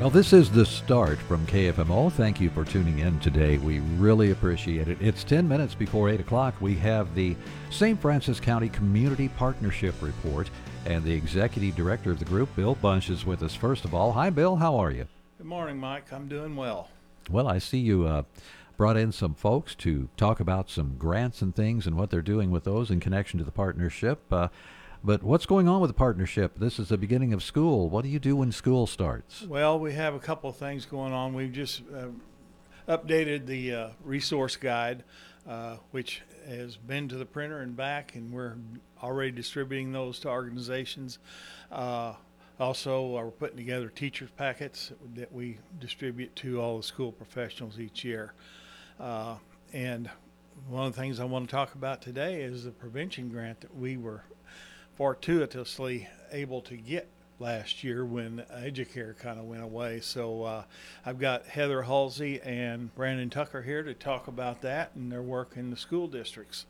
Well, this is the start from KFMO. Thank you for tuning in today. We really appreciate it. It's 10 minutes before 8 o'clock. We have the St. Francis County Community Partnership Report, and the executive director of the group, Bill Bunch, is with us. First of all, hi, Bill. How are you? Good morning, Mike. I'm doing well. Well, I see you uh, brought in some folks to talk about some grants and things and what they're doing with those in connection to the partnership. Uh, but what's going on with the partnership? This is the beginning of school. What do you do when school starts? Well, we have a couple of things going on. We've just uh, updated the uh, resource guide, uh, which has been to the printer and back, and we're already distributing those to organizations. Uh, also, uh, we're putting together teachers packets that we distribute to all the school professionals each year. Uh, and one of the things I want to talk about today is the prevention grant that we were fortuitously able to get last year when Educare kind of went away. So uh, I've got Heather Halsey and Brandon Tucker here to talk about that and their work in the school districts.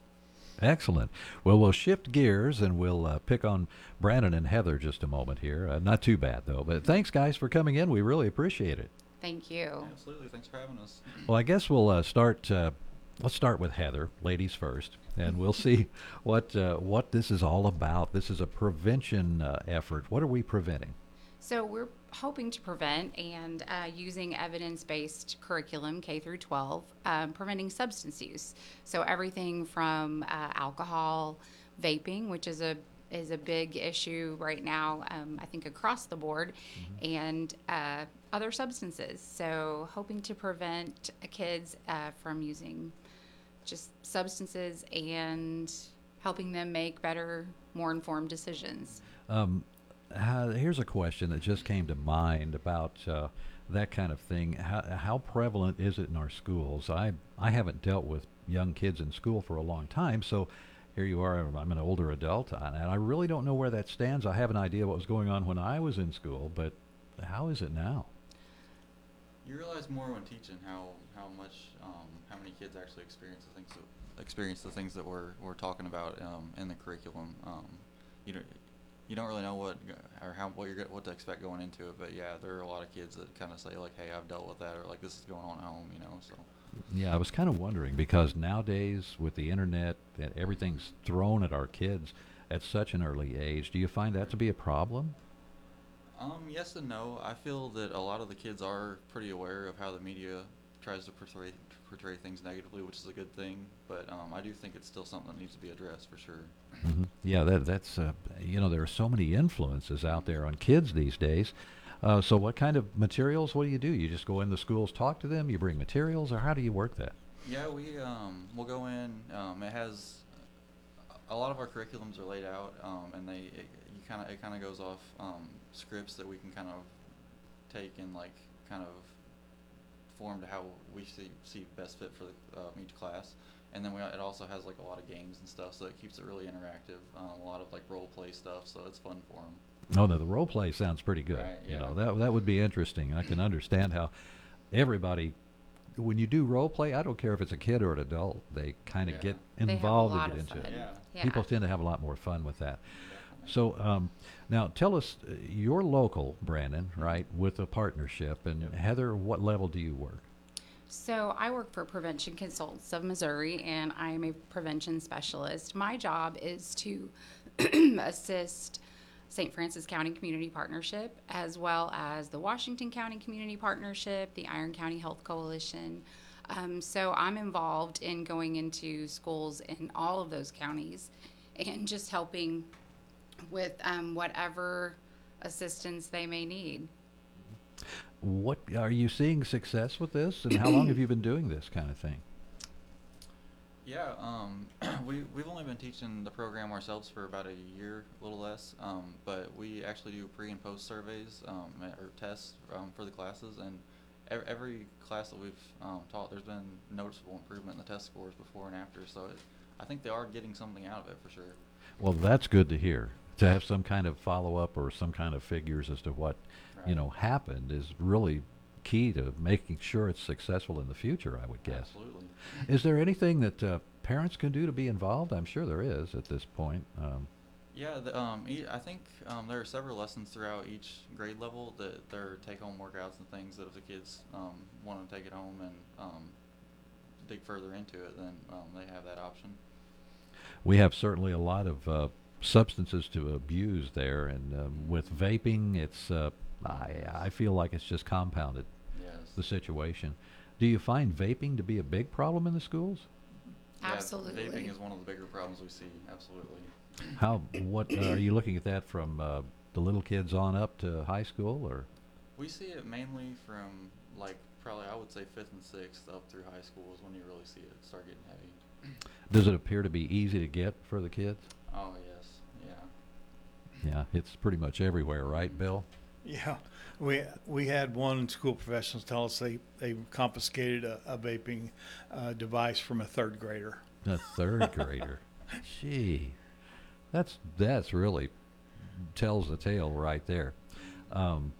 Excellent. Well, we'll shift gears and we'll uh, pick on Brandon and Heather just a moment here. Uh, not too bad, though. But thanks, guys, for coming in. We really appreciate it. Thank you. Absolutely. Thanks for having us. Well, I guess we'll uh, start. Let's start with Heather, ladies first, and we'll see what uh, what this is all about. This is a prevention uh, effort. What are we preventing? So we're hoping to prevent and uh, using evidence-based curriculum K through 12, um, preventing substance use. So everything from uh, alcohol, vaping, which is a is a big issue right now, um, I think across the board, mm-hmm. and uh, other substances. So hoping to prevent kids uh, from using just substances and helping them make better, more informed decisions. Um, here's a question that just came to mind about uh, that kind of thing. How, how, prevalent is it in our schools? I I haven't dealt with young kids in school for a long time, so here you are. I'm an older adult, and I really don't know where that stands. I have an idea what was going on when I was in school, but how is it now? You realize more when teaching how how much um, how many kids actually experience the things that, experience the things that we're we're talking about um, in the curriculum. Um, you know, you don't really know what or how what you're what to expect going into it. But yeah, there are a lot of kids that kind of say like, "Hey, I've dealt with that," or like, "This is going on at home," you know. So Yeah, I was kind of wondering because nowadays with the internet and everything's thrown at our kids at such an early age, do you find that to be a problem? Um, yes and no. I feel that a lot of the kids are pretty aware of how the media tries to portray portray things negatively, which is a good thing. But um, I do think it's still something that needs to be addressed for sure. hmm Yeah, that that's uh, you know there are so many influences out there on kids these days. Uh, so what kind of materials? What do you do? You just go in the schools, talk to them. You bring materials, or how do you work that? Yeah, we um, we'll go in. Um, it has a lot of our curriculums are laid out, um, and they it, you kind of it kind of goes off um, scripts that we can kind of take and like kind of form to how we see see best fit for the, um, each class. And then we, it also has like a lot of games and stuff, so it keeps it really interactive. Um, a lot of like role play stuff, so it's fun for them. Oh, no, the role play sounds pretty good. Right, You know that that would be interesting. I can understand how everybody, when you do role play, I don't care if it's a kid or an adult, they kind of Yeah. get They have a involved lot and of get into fun. it. Yeah. Yeah. People tend to have a lot more fun with that. So um, now tell us, uh, you're local, Brandon, right, with a partnership, and Heather, what level do you work? So I work for Prevention Consultants of Missouri, and I am a prevention specialist. My job is to assist St. Francis County Community Partnership, as well as the Washington County Community Partnership, the Iron County Health Coalition. Um, so I'm involved in going into schools in all of those counties and just helping with um, whatever assistance they may need. What are you seeing success with this, and how long have you been doing this kind of thing? Yeah, um, we we've only been teaching the program ourselves for about a year, a little less. Um, but we actually do pre and post surveys um, or tests um, for the classes, and every, every class that we've um, taught, there's been noticeable improvement in the test scores before and after. So it, I think they are getting something out of it for sure. Well, that's good to hear. To have some kind of follow up or some kind of figures as to what you know happened is really key to making sure it's successful in the future. I would guess. Absolutely. Is there anything that uh, parents can do to be involved? I'm sure there is at this point. Um, Yeah, the, um, e- I think um, there are several lessons throughout each grade level that there are take-home workouts and things that if the kids um, want to take it home and um, dig further into it, then um, they have that option. we have certainly a lot of uh, substances to abuse there, and um, with vaping, it's uh, I, I feel like it's just compounded Yes. the situation. Do you find vaping to be a big problem in the schools? Yeah, Absolutely. vaping is one of the bigger problems we see. Absolutely. How what uh, are you looking at that from uh, the little kids on up to high school, or We see it mainly from like probably I would say fifth and sixth up through high school is when you really see it start getting heavy. does it appear to be easy to get for the kids? Oh yeah. Yeah, it's pretty much everywhere, right, Bill? Yeah, we we had one school professionals tell us they they confiscated a, a vaping uh, device from a third grader. A third grader. Gee, that's that's really tells the tale right there. Um,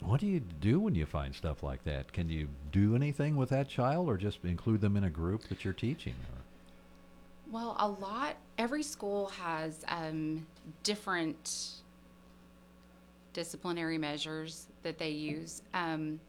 what do you do when you find stuff like that? Can you do anything with that child, or just include them in a group that you're teaching? Or? Well, a lot, every school has um, different disciplinary measures that they use. Um,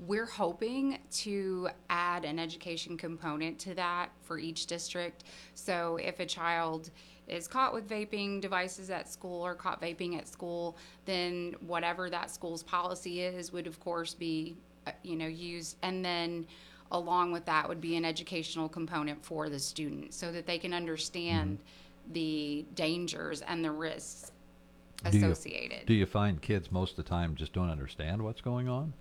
we're hoping to add an education component to that for each district. So if a child is caught with vaping devices at school or caught vaping at school, then whatever that school's policy is would of course be, uh, you know, used. And then along with that would be an educational component for the student so that they can understand the dangers and the risks Do you- associated. do you find kids most of the time just don't understand what's going on?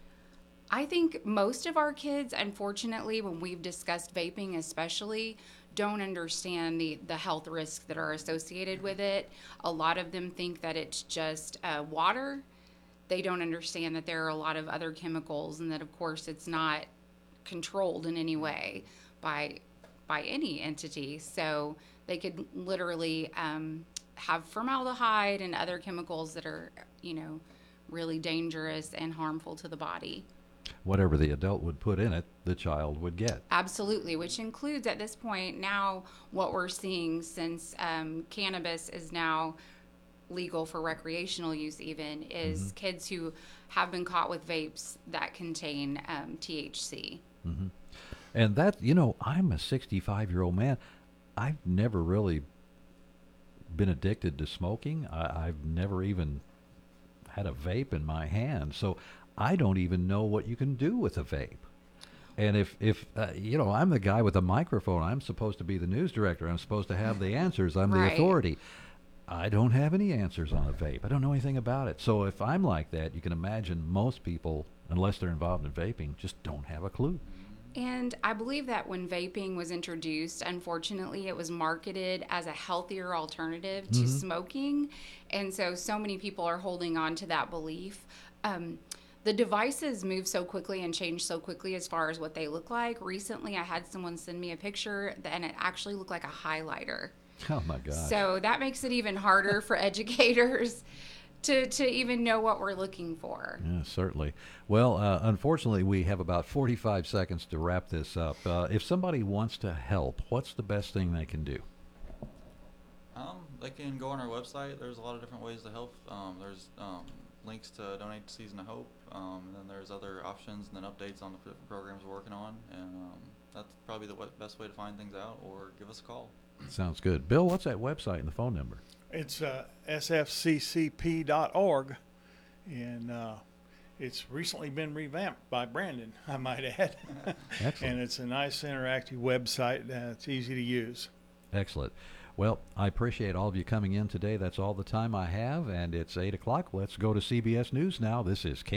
I think most of our kids, unfortunately, when we've discussed vaping, especially, don't understand the, the health risks that are associated with it. A lot of them think that it's just uh, water. They don't understand that there are a lot of other chemicals, and that, of course, it's not controlled in any way by by any entity. So they could literally um, have formaldehyde and other chemicals that are, you know, really dangerous and harmful to the body. Whatever the adult would put in it, the child would get. Absolutely, which includes at this point now what we're seeing since um, cannabis is now legal for recreational use, even, is Mhm. kids who have been caught with vapes that contain um, THC. hmm And that, you know, I'm a 65 year old man. I've never really been addicted to smoking. I, I've never even had a vape in my hand. So I don't even know what you can do with a vape. And if, if uh, you know, I'm the guy with the microphone. I'm supposed to be the news director. I'm supposed to have the answers. I'm the authority. I don't have any answers on a vape. I don't know anything about it. So if I'm like that, you can imagine most people, unless they're involved in vaping, just don't have a clue. And I believe that when vaping was introduced, unfortunately, it was marketed as a healthier alternative to Mhm. smoking. And so, so many people are holding on to that belief. Um, the devices move so quickly and change so quickly as far as what they look like. Recently, I had someone send me a picture, and it actually looked like a highlighter. Oh my God. So that makes it even harder for educators to, to even know what we're looking for. Yeah, certainly. Well, uh, unfortunately, we have about 45 seconds to wrap this up. Uh, if somebody wants to help, what's the best thing they can do? Um, they can go on our website. There's a lot of different ways to help. Um, there's um, links to donate to Season of Hope, um, and then there's other options and then updates on the different programs we're working on. And um, that's probably the best way to find things out, or give us a call. Sounds good. Bill, what's that website and the phone number? It's uh, sfccp.org, and uh, it's recently been revamped by Brandon, I might add. Excellent. and it's a nice interactive website. It's easy to use. Excellent. Well, I appreciate all of you coming in today. That's all the time I have, and it's 8 o'clock. Let's go to CBS News now. This is K.